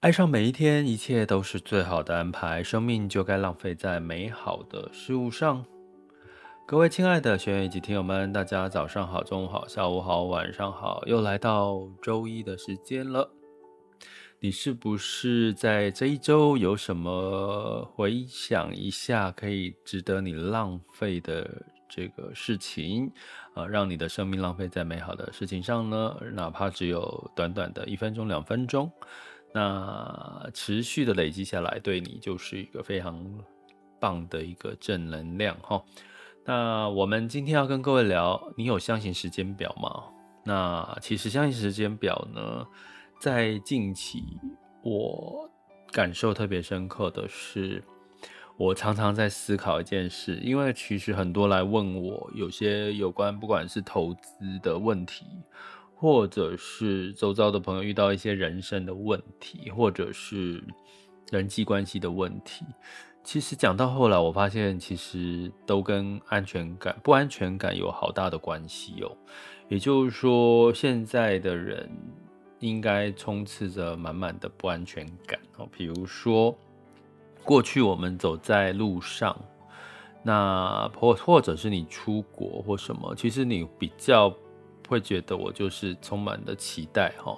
爱上每一天，一切都是最好的安排。生命就该浪费在美好的事物上。各位亲爱的学员以及听友们，大家早上好，中午好，下午好，晚上好，又来到周一的时间了。你是不是在这一周有什么回想一下可以值得你浪费的这个事情啊？让你的生命浪费在美好的事情上呢？哪怕只有短短的一分钟、两分钟。那持续的累积下来，对你就是一个非常棒的一个正能量哈。那我们今天要跟各位聊，你有相信时间表吗？那其实相信时间表呢，在近期我感受特别深刻的是，我常常在思考一件事，因为其实很多来问我有些有关不管是投资的问题。或者是周遭的朋友遇到一些人生的问题，或者是人际关系的问题，其实讲到后来，我发现其实都跟安全感、不安全感有好大的关系哦。也就是说，现在的人应该充斥着满满的不安全感哦。比如说，过去我们走在路上，那或或者是你出国或什么，其实你比较。会觉得我就是充满了期待哈，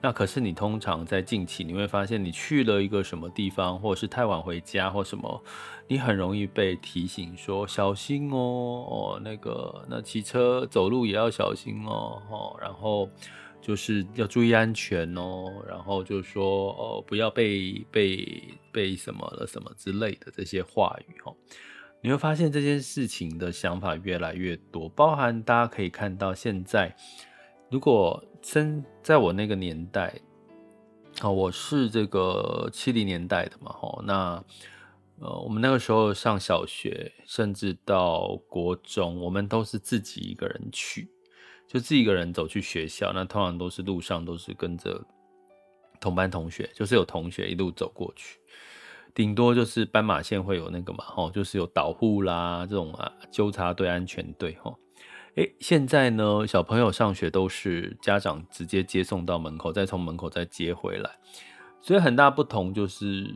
那可是你通常在近期你会发现，你去了一个什么地方，或者是太晚回家或什么，你很容易被提醒说小心哦哦，那个那骑车走路也要小心哦哦，然后就是要注意安全哦，然后就说哦不要被被被什么了什么之类的这些话语哈。你会发现这件事情的想法越来越多，包含大家可以看到，现在如果生在我那个年代，哦，我是这个七零年代的嘛，吼，那呃，我们那个时候上小学，甚至到国中，我们都是自己一个人去，就自己一个人走去学校，那通常都是路上都是跟着同班同学，就是有同学一路走过去。顶多就是斑马线会有那个嘛，吼，就是有导护啦，这种啊纠察队、安全队，吼，诶，现在呢，小朋友上学都是家长直接接送到门口，再从门口再接回来，所以很大不同就是，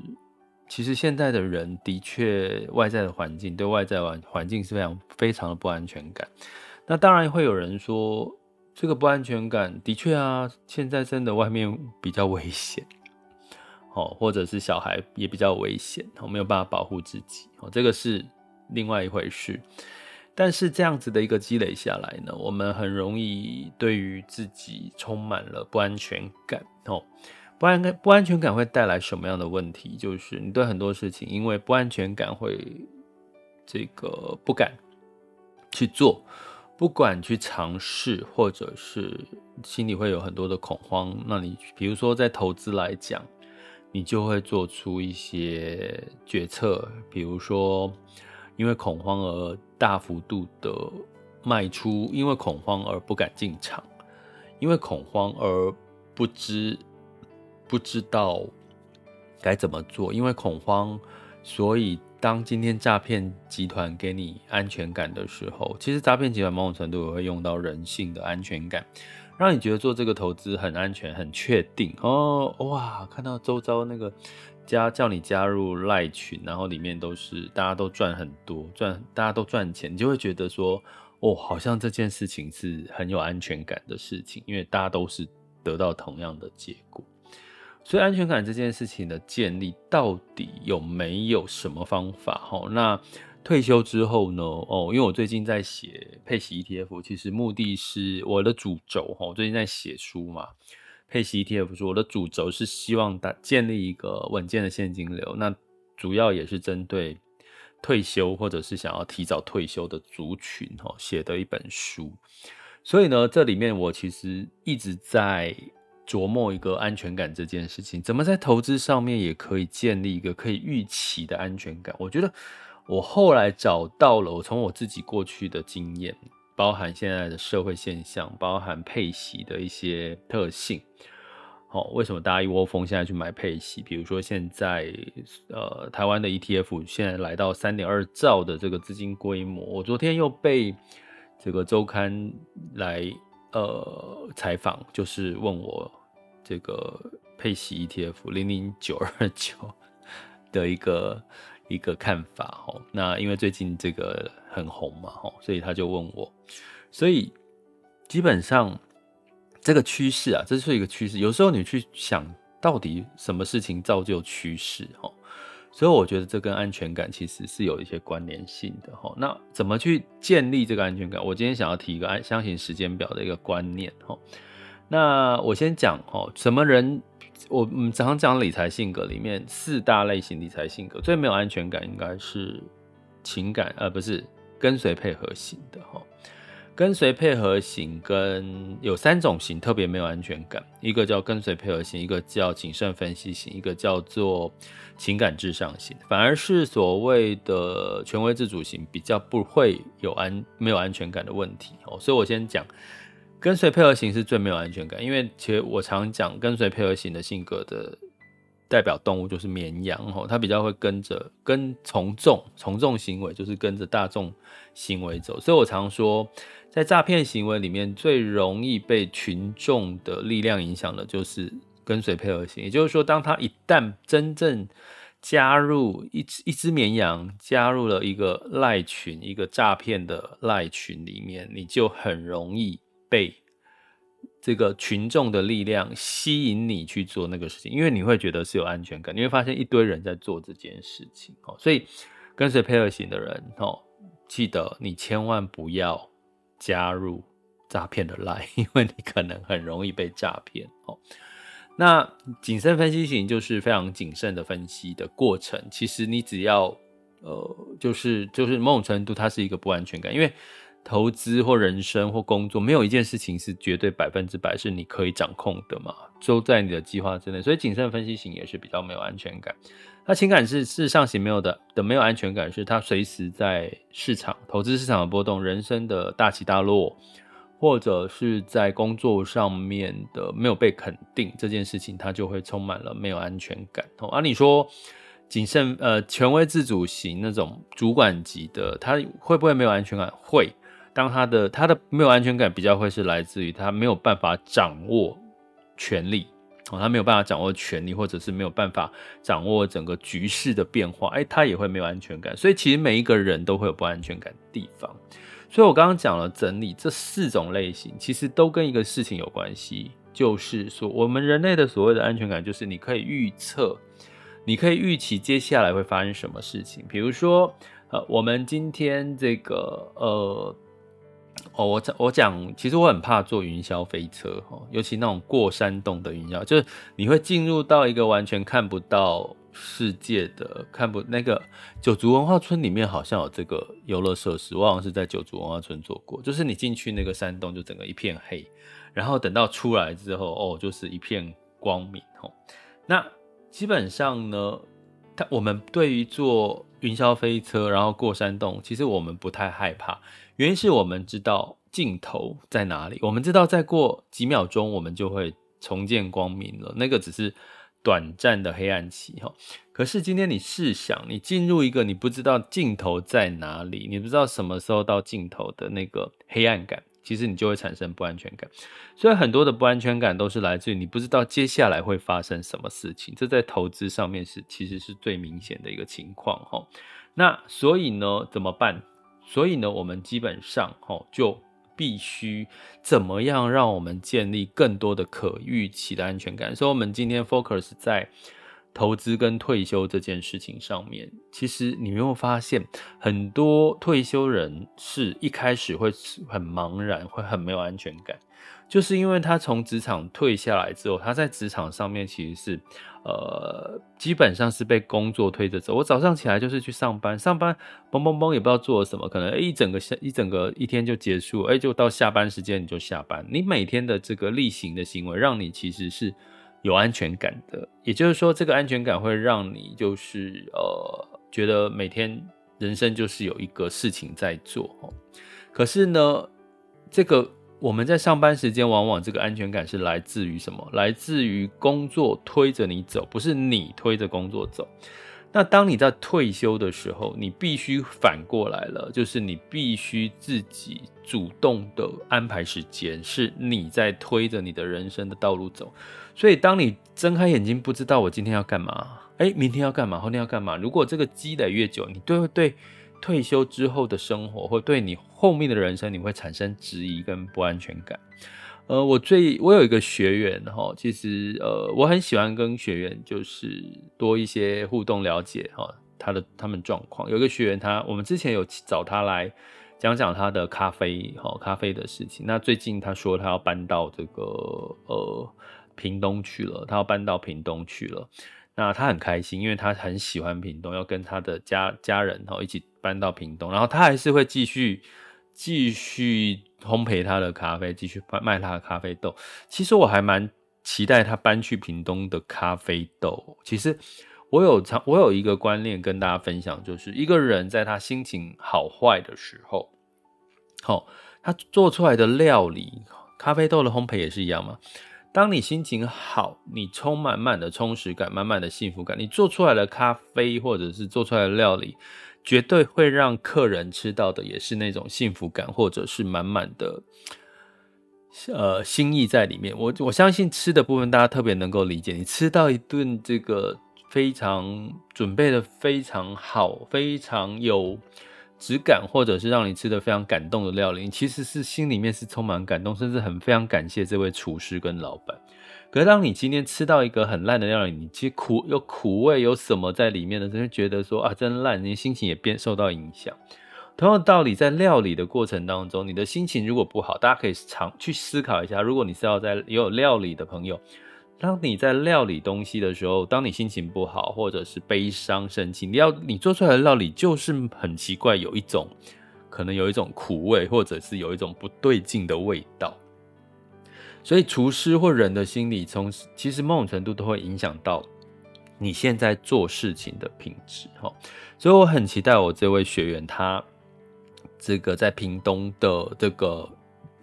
其实现在的人的确外在的环境对外在环环境是非常非常的不安全感。那当然会有人说，这个不安全感的确啊，现在真的外面比较危险。哦，或者是小孩也比较危险，我没有办法保护自己，哦，这个是另外一回事。但是这样子的一个积累下来呢，我们很容易对于自己充满了不安全感。哦，不安感不安全感会带来什么样的问题？就是你对很多事情，因为不安全感会这个不敢去做，不敢去尝试，或者是心里会有很多的恐慌。那你比如说在投资来讲。你就会做出一些决策，比如说，因为恐慌而大幅度的卖出，因为恐慌而不敢进场，因为恐慌而不知不知道该怎么做，因为恐慌，所以当今天诈骗集团给你安全感的时候，其实诈骗集团某种程度也会用到人性的安全感。让你觉得做这个投资很安全、很确定哦，哇！看到周遭那个加叫你加入赖群，然后里面都是大家都赚很多，赚大家都赚钱，你就会觉得说，哦，好像这件事情是很有安全感的事情，因为大家都是得到同样的结果。所以安全感这件事情的建立，到底有没有什么方法？哈，那。退休之后呢？哦，因为我最近在写配息 ETF，其实目的是我的主轴哈。我最近在写书嘛，配息 ETF 说我的主轴是希望打建立一个稳健的现金流。那主要也是针对退休或者是想要提早退休的族群哈写的一本书。所以呢，这里面我其实一直在琢磨一个安全感这件事情，怎么在投资上面也可以建立一个可以预期的安全感。我觉得我后来找到了，我从我自己过去的经验，包含现在的社会现象，包含配息的一些特性。好，为什么大家一窝蜂现在去买配息？比如说现在呃，台湾的 ETF 现在来到三点二兆的这个资金规模，我昨天又被这个周刊来。呃，采访就是问我这个配息 ETF 零零九二九的一个一个看法哦。那因为最近这个很红嘛，哦，所以他就问我。所以基本上这个趋势啊，这是一个趋势。有时候你去想到底什么事情造就趋势哦。所以我觉得这跟安全感其实是有一些关联性的哈。那怎么去建立这个安全感？我今天想要提一个安相信时间表的一个观念哈。那我先讲哈，什么人？我们常常讲理财性格里面四大类型理财性格，最没有安全感应该是情感，而不是跟随配合型的哈。跟随配合型跟有三种型特别没有安全感，一个叫跟随配合型，一个叫谨慎分析型，一个叫做情感至上型。反而是所谓的权威自主型比较不会有安没有安全感的问题哦。所以我先讲跟随配合型是最没有安全感，因为其实我常讲跟随配合型的性格的代表动物就是绵羊吼，它比较会跟着跟从众从众行为，就是跟着大众行为走。所以我常说。在诈骗行为里面，最容易被群众的力量影响的，就是跟随配合型。也就是说，当他一旦真正加入一只一只绵羊，加入了一个赖群，一个诈骗的赖群里面，你就很容易被这个群众的力量吸引你去做那个事情，因为你会觉得是有安全感，你会发现一堆人在做这件事情。哦，所以跟随配合型的人，哦，记得你千万不要。加入诈骗的 line，因为你可能很容易被诈骗哦。那谨慎分析型就是非常谨慎的分析的过程。其实你只要呃，就是就是某种程度，它是一个不安全感，因为投资或人生或工作，没有一件事情是绝对百分之百是你可以掌控的嘛，都在你的计划之内。所以谨慎分析型也是比较没有安全感。那情感是事实上型没有的的没有安全感，是他随时在市场投资市场的波动，人生的大起大落，或者是在工作上面的没有被肯定这件事情，他就会充满了没有安全感。哦，啊，你说谨慎呃权威自主型那种主管级的，他会不会没有安全感？会，当他的他的没有安全感比较会是来自于他没有办法掌握权力。哦，他没有办法掌握权力，或者是没有办法掌握整个局势的变化，哎，他也会没有安全感。所以其实每一个人都会有不安全感的地方。所以我刚刚讲了整理这四种类型，其实都跟一个事情有关系，就是说我们人类的所谓的安全感，就是你可以预测，你可以预期接下来会发生什么事情。比如说，呃，我们今天这个，呃。哦，我讲我讲，其实我很怕坐云霄飞车哈，尤其那种过山洞的云霄，就是你会进入到一个完全看不到世界的，看不那个九族文化村里面好像有这个游乐设施，我好像是在九族文化村做过，就是你进去那个山洞就整个一片黑，然后等到出来之后哦，就是一片光明哦。那基本上呢，它我们对于坐云霄飞车然后过山洞，其实我们不太害怕。原因是我们知道尽头在哪里，我们知道再过几秒钟我们就会重见光明了，那个只是短暂的黑暗期哈。可是今天你试想，你进入一个你不知道尽头在哪里，你不知道什么时候到尽头的那个黑暗感，其实你就会产生不安全感。所以很多的不安全感都是来自于你不知道接下来会发生什么事情，这在投资上面是其实是最明显的一个情况哈。那所以呢，怎么办？所以呢，我们基本上哈就必须怎么样让我们建立更多的可预期的安全感。所以，我们今天 focus 在投资跟退休这件事情上面。其实你没有发现，很多退休人是一开始会很茫然，会很没有安全感，就是因为他从职场退下来之后，他在职场上面其实是呃，基本上是被工作推着走。我早上起来就是去上班，上班嘣嘣嘣也不知道做了什么，可能一整个下一整个一天就结束，哎，就到下班时间你就下班。你每天的这个例行的行为，让你其实是有安全感的。也就是说，这个安全感会让你就是呃，觉得每天人生就是有一个事情在做。可是呢，这个。我们在上班时间，往往这个安全感是来自于什么？来自于工作推着你走，不是你推着工作走。那当你在退休的时候，你必须反过来了，就是你必须自己主动的安排时间，是你在推着你的人生的道路走。所以，当你睁开眼睛，不知道我今天要干嘛，诶，明天要干嘛，后天要干嘛？如果这个积累越久，你对不对？退休之后的生活，会对你后面的人生，你会产生质疑跟不安全感。呃，我最我有一个学员哈，其实呃，我很喜欢跟学员就是多一些互动，了解哈他的他们状况。有一个学员他，我们之前有找他来讲讲他的咖啡哈咖啡的事情。那最近他说他要搬到这个呃屏东去了，他要搬到屏东去了。那他很开心，因为他很喜欢屏东，要跟他的家家人哈一起。搬到屏东，然后他还是会继续继续烘焙他的咖啡，继续卖他的咖啡豆。其实我还蛮期待他搬去屏东的咖啡豆。其实我有常我有一个观念跟大家分享，就是一个人在他心情好坏的时候，好，他做出来的料理，咖啡豆的烘焙也是一样嘛。当你心情好，你充满满的充实感，满满的幸福感，你做出来的咖啡或者是做出来的料理。绝对会让客人吃到的也是那种幸福感，或者是满满的呃心意在里面。我我相信吃的部分大家特别能够理解。你吃到一顿这个非常准备的非常好、非常有质感，或者是让你吃的非常感动的料理，其实是心里面是充满感动，甚至很非常感谢这位厨师跟老板。可是当你今天吃到一个很烂的料理，你其实苦有苦味，有什么在里面的，就会觉得说啊，真烂，你心情也变受到影响。同样的道理，在料理的过程当中，你的心情如果不好，大家可以常去思考一下，如果你是要在也有料理的朋友，当你在料理东西的时候，当你心情不好，或者是悲伤、生气，你要你做出来的料理就是很奇怪，有一种可能有一种苦味，或者是有一种不对劲的味道。所以，厨师或人的心理，从其实某种程度都会影响到你现在做事情的品质，哈。所以，我很期待我这位学员，他这个在屏东的这个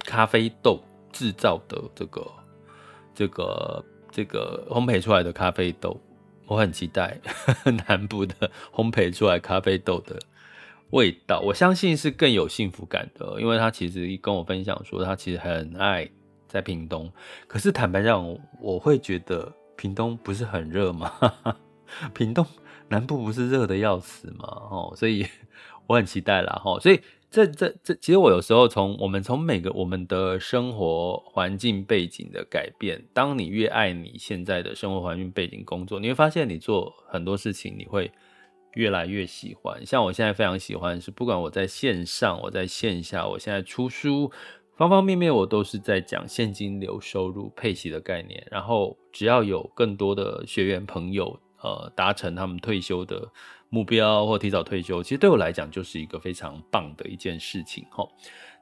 咖啡豆制造的这个这个这个烘焙出来的咖啡豆，我很期待 南部的烘焙出来咖啡豆的味道。我相信是更有幸福感的，因为他其实跟我分享说，他其实很爱。在屏东，可是坦白讲，我会觉得屏东不是很热吗？屏东南部不是热得要死吗？哦，所以 我很期待啦。哈，所以这这这，其实我有时候从我们从每个我们的生活环境背景的改变，当你越爱你现在的生活环境背景工作，你会发现你做很多事情你会越来越喜欢。像我现在非常喜欢是，不管我在线上，我在线下，我现在出书。方方面面，我都是在讲现金流收入配息的概念。然后，只要有更多的学员朋友，呃，达成他们退休的目标或提早退休，其实对我来讲就是一个非常棒的一件事情。吼，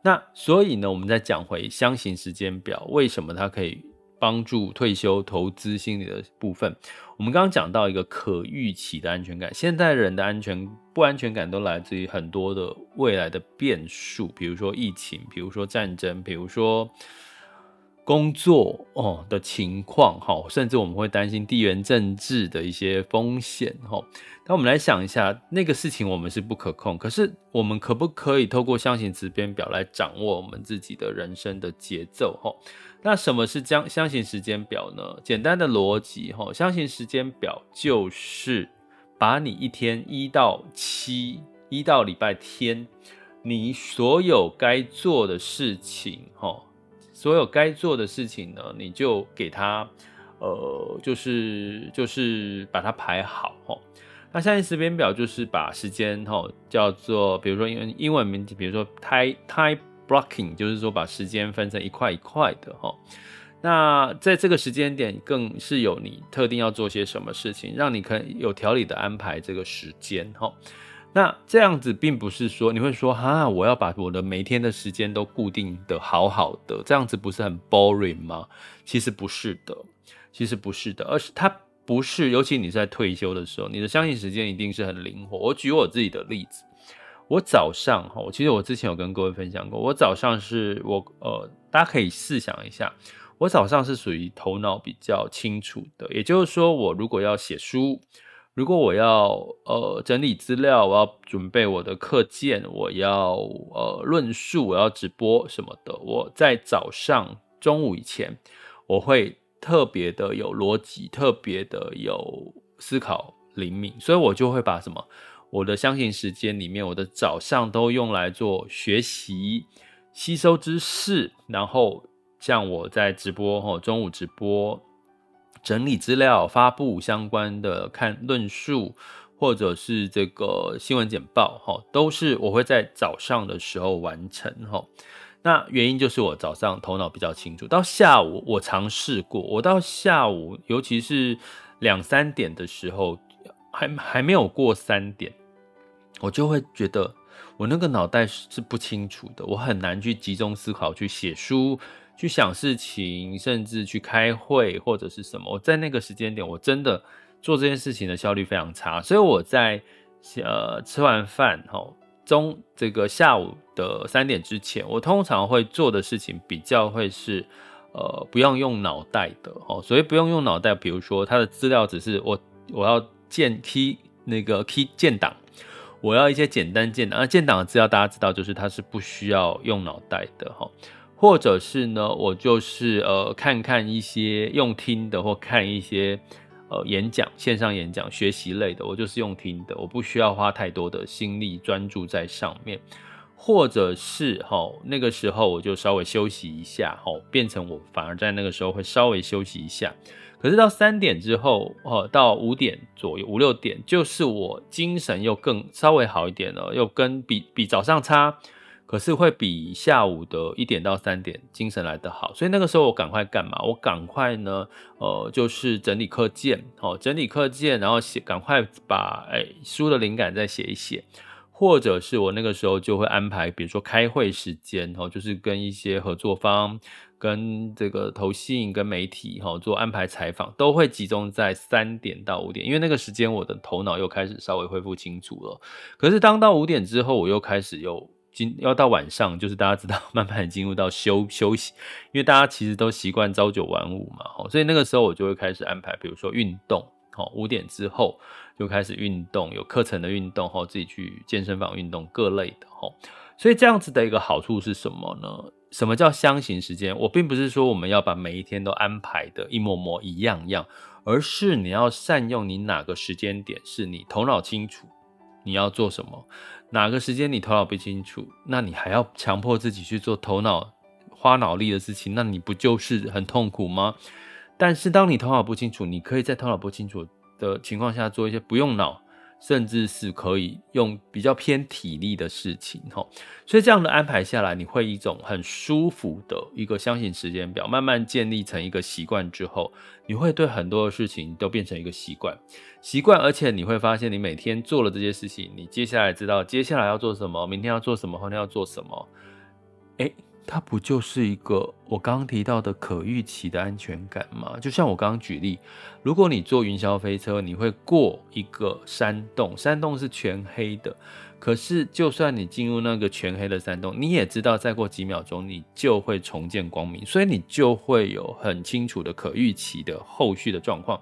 那所以呢，我们再讲回箱型时间表，为什么它可以？帮助退休投资心理的部分，我们刚刚讲到一个可预期的安全感。现在人的安全不安全感都来自于很多的未来的变数，比如说疫情，比如说战争，比如说。工作哦的情况哈，甚至我们会担心地缘政治的一些风险哈。那我们来想一下，那个事情我们是不可控，可是我们可不可以透过箱型时间表来掌握我们自己的人生的节奏哈？那什么是将箱型时间表呢？简单的逻辑哈，箱型时间表就是把你一天一到七，一到礼拜天，你所有该做的事情哈。所有该做的事情呢，你就给他，呃，就是就是把它排好齁。那下一时间表就是把时间哈叫做，比如说英英文名，比如说 time time blocking，就是说把时间分成一块一块的哈。那在这个时间点，更是有你特定要做些什么事情，让你可以有条理的安排这个时间哈。那这样子并不是说你会说哈，我要把我的每天的时间都固定的好好的，这样子不是很 boring 吗？其实不是的，其实不是的，而是它不是，尤其你在退休的时候，你的相信时间一定是很灵活。我举我自己的例子，我早上哈，其实我之前有跟各位分享过，我早上是我呃，大家可以试想一下。我早上是属于头脑比较清楚的，也就是说，我如果要写书，如果我要呃整理资料，我要准备我的课件，我要呃论述，我要直播什么的，我在早上、中午以前，我会特别的有逻辑，特别的有思考灵敏，所以我就会把什么我的相信时间里面，我的早上都用来做学习、吸收知识，然后。像我在直播哈，中午直播整理资料、发布相关的看论述，或者是这个新闻简报哈，都是我会在早上的时候完成哈。那原因就是我早上头脑比较清楚，到下午我尝试过，我到下午尤其是两三点的时候，还还没有过三点，我就会觉得我那个脑袋是不清楚的，我很难去集中思考去写书。去想事情，甚至去开会或者是什么，我在那个时间点，我真的做这件事情的效率非常差。所以我在呃吃完饭吼中这个下午的三点之前，我通常会做的事情比较会是呃不用用脑袋的哦。所以不用用脑袋，比如说他的资料只是我我要建 key 那个 key 建档，我要一些简单建档，那建档的资料大家知道，就是它是不需要用脑袋的哈。或者是呢，我就是呃看看一些用听的，或看一些呃演讲、线上演讲、学习类的，我就是用听的，我不需要花太多的心力专注在上面。或者是齁那个时候我就稍微休息一下，齁变成我反而在那个时候会稍微休息一下。可是到三点之后，哦到五点左右，五六点就是我精神又更稍微好一点了，又跟比比早上差。可是会比下午的一点到三点精神来得好，所以那个时候我赶快干嘛？我赶快呢，呃，就是整理课件，哦，整理课件，然后写，赶快把哎书的灵感再写一写，或者是我那个时候就会安排，比如说开会时间，哦，就是跟一些合作方、跟这个投信、跟媒体，哈，做安排采访，都会集中在三点到五点，因为那个时间我的头脑又开始稍微恢复清楚了。可是当到五点之后，我又开始又。要到晚上，就是大家知道，慢慢进入到休休息，因为大家其实都习惯朝九晚五嘛，所以那个时候我就会开始安排，比如说运动，五点之后就开始运动，有课程的运动，自己去健身房运动各类的，所以这样子的一个好处是什么呢？什么叫相型时间？我并不是说我们要把每一天都安排的一模模一样样，而是你要善用你哪个时间点是你头脑清楚，你要做什么。哪个时间你头脑不清楚，那你还要强迫自己去做头脑花脑力的事情，那你不就是很痛苦吗？但是当你头脑不清楚，你可以在头脑不清楚的情况下做一些不用脑。甚至是可以用比较偏体力的事情，所以这样的安排下来，你会一种很舒服的一个相信时间表，慢慢建立成一个习惯之后，你会对很多的事情都变成一个习惯，习惯，而且你会发现，你每天做了这些事情，你接下来知道接下来要做什么，明天要做什么，后天要做什么，诶它不就是一个我刚刚提到的可预期的安全感吗？就像我刚刚举例，如果你坐云霄飞车，你会过一个山洞，山洞是全黑的，可是就算你进入那个全黑的山洞，你也知道再过几秒钟你就会重见光明，所以你就会有很清楚的可预期的后续的状况，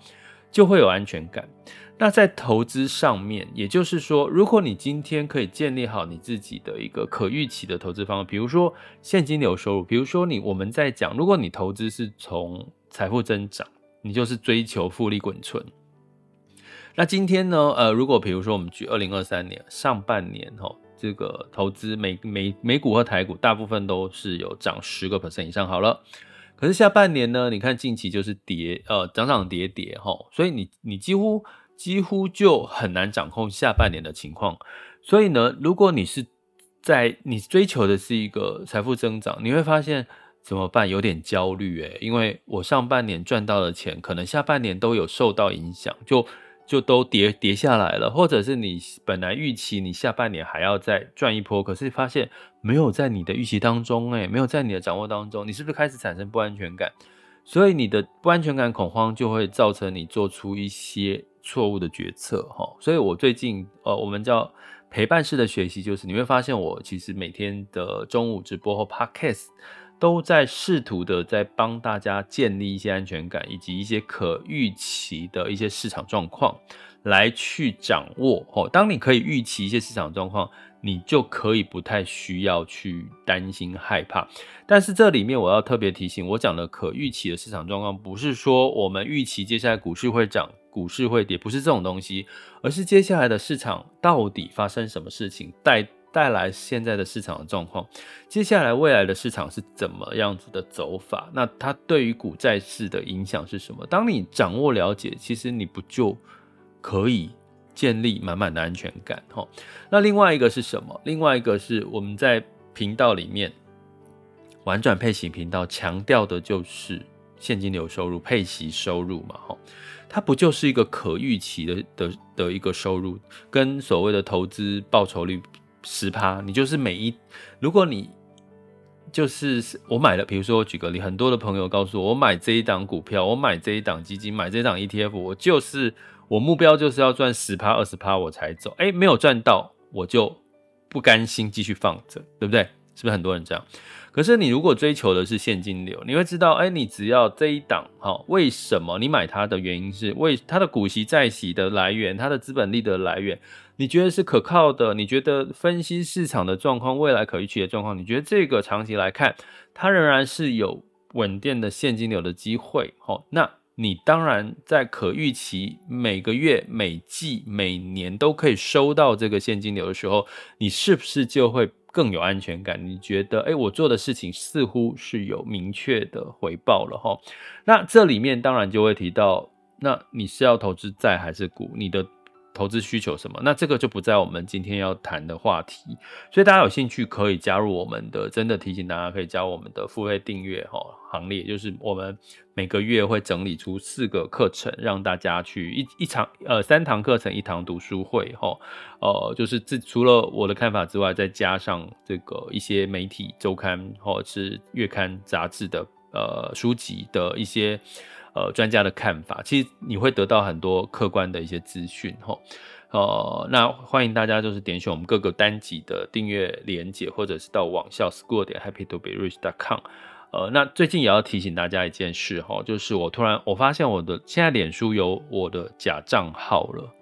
就会有安全感。那在投资上面，也就是说，如果你今天可以建立好你自己的一个可预期的投资方案，比如说现金流收入，比如说你我们在讲，如果你投资是从财富增长，你就是追求复利滚存。那今天呢，呃，如果比如说我们举二零二三年上半年哈，这个投资美美美股和台股大部分都是有涨十个 percent 以上好了，可是下半年呢，你看近期就是跌，呃，涨涨跌跌哈，所以你你几乎。几乎就很难掌控下半年的情况，所以呢，如果你是在你追求的是一个财富增长，你会发现怎么办？有点焦虑诶，因为我上半年赚到的钱，可能下半年都有受到影响，就就都跌跌下来了，或者是你本来预期你下半年还要再赚一波，可是发现没有在你的预期当中，诶，没有在你的掌握当中，你是不是开始产生不安全感？所以你的不安全感、恐慌就会造成你做出一些错误的决策，哈。所以我最近呃，我们叫陪伴式的学习，就是你会发现我其实每天的中午直播或 Podcast。都在试图的在帮大家建立一些安全感，以及一些可预期的一些市场状况，来去掌握哦。当你可以预期一些市场状况，你就可以不太需要去担心害怕。但是这里面我要特别提醒，我讲的可预期的市场状况，不是说我们预期接下来股市会涨，股市会跌，不是这种东西，而是接下来的市场到底发生什么事情带。带来现在的市场的状况，接下来未来的市场是怎么样子的走法？那它对于股债市的影响是什么？当你掌握了解，其实你不就可以建立满满的安全感？哈，那另外一个是什么？另外一个是我们在频道里面玩转配息频道强调的就是现金流收入、配息收入嘛？哈，它不就是一个可预期的的的一个收入，跟所谓的投资报酬率。十趴，你就是每一，如果你就是我买了，比如说我举个例，很多的朋友告诉我，我买这一档股票，我买这一档基金，买这一档 ETF，我就是我目标就是要赚十趴、二十趴我才走，哎，没有赚到我就不甘心继续放着，对不对？是不是很多人这样？可是你如果追求的是现金流，你会知道，哎，你只要这一档，哈，为什么你买它的原因是为它的股息债息的来源，它的资本利得来源。你觉得是可靠的？你觉得分析市场的状况，未来可预期的状况，你觉得这个长期来看，它仍然是有稳定的现金流的机会？哦，那你当然在可预期每个月、每季、每年都可以收到这个现金流的时候，你是不是就会更有安全感？你觉得，诶，我做的事情似乎是有明确的回报了哈？那这里面当然就会提到，那你是要投资债还是股？你的投资需求什么？那这个就不在我们今天要谈的话题，所以大家有兴趣可以加入我们的，真的提醒大家可以加入我们的付费订阅哈行列，就是我们每个月会整理出四个课程，让大家去一一场呃三堂课程一堂读书会哈，呃就是这除了我的看法之外，再加上这个一些媒体周刊或者是月刊杂志的呃书籍的一些。呃，专家的看法，其实你会得到很多客观的一些资讯，吼，呃，那欢迎大家就是点选我们各个单集的订阅连接，或者是到网校 school 点 happy to be rich dot com。呃，那最近也要提醒大家一件事，哈，就是我突然我发现我的现在脸书有我的假账号了，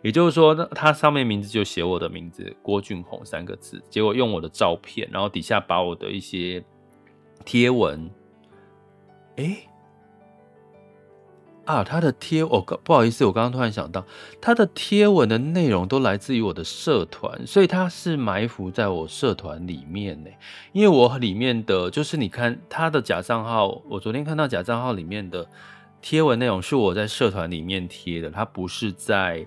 也就是说，它上面名字就写我的名字郭俊宏三个字，结果用我的照片，然后底下把我的一些贴文，欸啊，他的贴、哦、不好意思，我刚刚突然想到，他的贴文的内容都来自于我的社团，所以他是埋伏在我社团里面呢。因为我里面的就是你看他的假账号，我昨天看到假账号里面的贴文内容是我在社团里面贴的，他不是在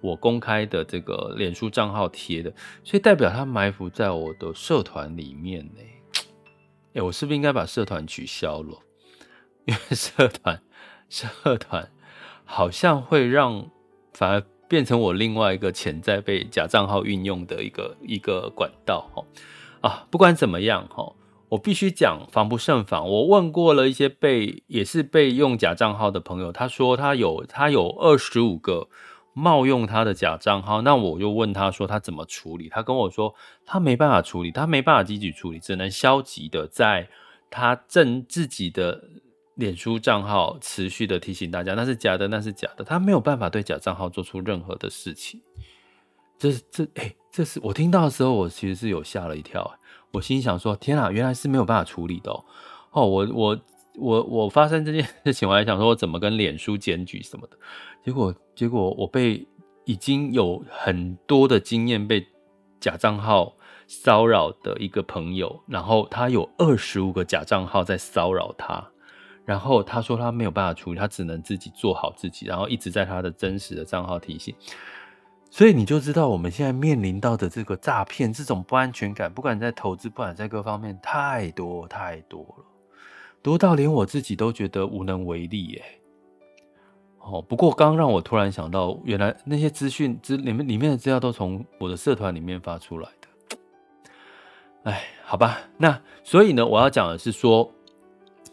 我公开的这个脸书账号贴的，所以代表他埋伏在我的社团里面呢。哎，我是不是应该把社团取消了？因为社团。社团好像会让反而变成我另外一个潜在被假账号运用的一个一个管道哈啊，不管怎么样哈，我必须讲防不胜防。我问过了一些被也是被用假账号的朋友，他说他有他有二十五个冒用他的假账号，那我就问他说他怎么处理，他跟我说他没办法处理，他没办法积极处理，只能消极的在他正自己的。脸书账号持续的提醒大家，那是假的，那是假的，他没有办法对假账号做出任何的事情。这是这哎、这是我听到的时候，我其实是有吓了一跳。我心想说：天啊，原来是没有办法处理的哦。哦，我我我我发生这件事情，我还想说我怎么跟脸书检举什么的。结果结果我被已经有很多的经验被假账号骚扰的一个朋友，然后他有二十五个假账号在骚扰他。然后他说他没有办法处理，他只能自己做好自己，然后一直在他的真实的账号提醒。所以你就知道我们现在面临到的这个诈骗，这种不安全感，不管在投资，不管在各方面，太多太多了。多到连我自己都觉得无能为力耶。哦，不过刚让我突然想到，原来那些资讯资里面里面的资料都从我的社团里面发出来的。哎，好吧，那所以呢，我要讲的是说，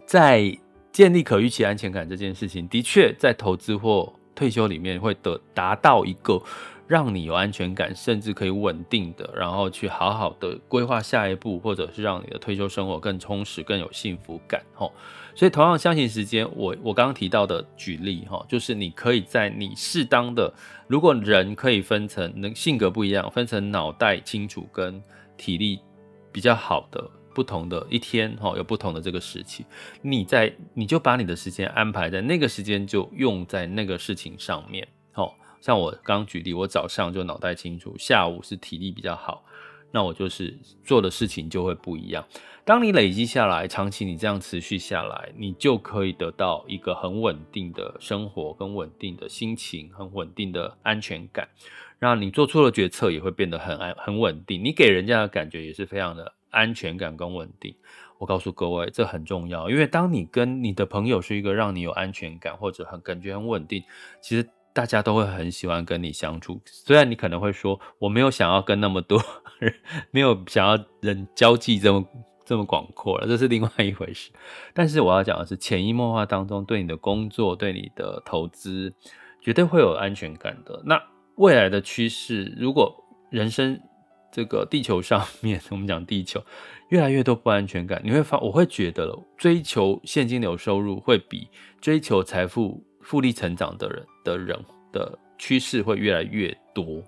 在建立可预期安全感这件事情，的确在投资或退休里面会得达到一个让你有安全感，甚至可以稳定的，然后去好好的规划下一步，或者是让你的退休生活更充实、更有幸福感。吼。所以，同样相信时间，我我刚刚提到的举例哈，就是你可以在你适当的，如果人可以分成，能性格不一样，分成脑袋清楚跟体力比较好的不同的一天哈，有不同的这个时期，你在你就把你的时间安排在那个时间，就用在那个事情上面。哦，像我刚举例，我早上就脑袋清楚，下午是体力比较好，那我就是做的事情就会不一样。当你累积下来，长期你这样持续下来，你就可以得到一个很稳定的生活，跟稳定的心情，很稳定的安全感，让你做出的决策也会变得很安很稳定。你给人家的感觉也是非常的安全感跟稳定。我告诉各位，这很重要，因为当你跟你的朋友是一个让你有安全感或者很感觉很稳定，其实大家都会很喜欢跟你相处。虽然你可能会说，我没有想要跟那么多人，没有想要人交际这么。这么广阔了，这是另外一回事。但是我要讲的是，潜移默化当中，对你的工作、对你的投资，绝对会有安全感的。那未来的趋势，如果人生这个地球上面，我们讲地球越来越多不安全感，你会发，我会觉得追求现金流收入会比追求财富复利成长的人的人的趋势会越来越多。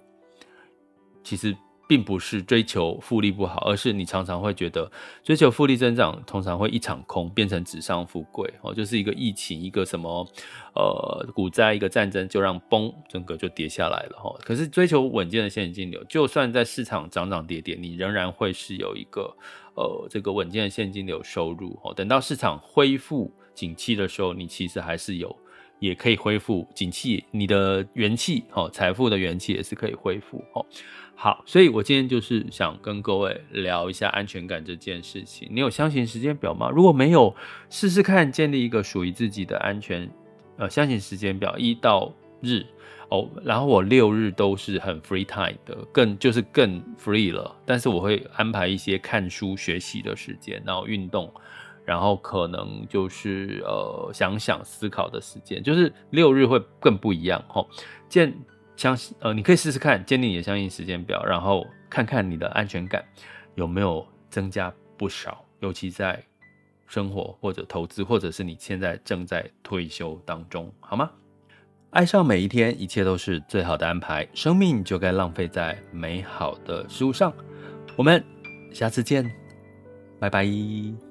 其实。并不是追求复利不好，而是你常常会觉得追求复利增长通常会一场空，变成纸上富贵哦，就是一个疫情，一个什么呃股灾，一个战争就让崩，整个就跌下来了哈。可是追求稳健的现金流，就算在市场涨涨跌跌，你仍然会是有一个呃这个稳健的现金流收入哦。等到市场恢复景气的时候，你其实还是有。也可以恢复景气，你的元气哦，财富的元气也是可以恢复哦。好，所以我今天就是想跟各位聊一下安全感这件事情。你有相信时间表吗？如果没有，试试看建立一个属于自己的安全呃相信时间表，一到日哦，然后我六日都是很 free time 的，更就是更 free 了。但是我会安排一些看书学习的时间，然后运动。然后可能就是呃想想思考的时间，就是六日会更不一样吼。建相信呃，你可以试试看建立你的相应时间表，然后看看你的安全感有没有增加不少，尤其在生活或者投资，或者是你现在正在退休当中，好吗？爱上每一天，一切都是最好的安排，生命就该浪费在美好的事物上。我们下次见，拜拜。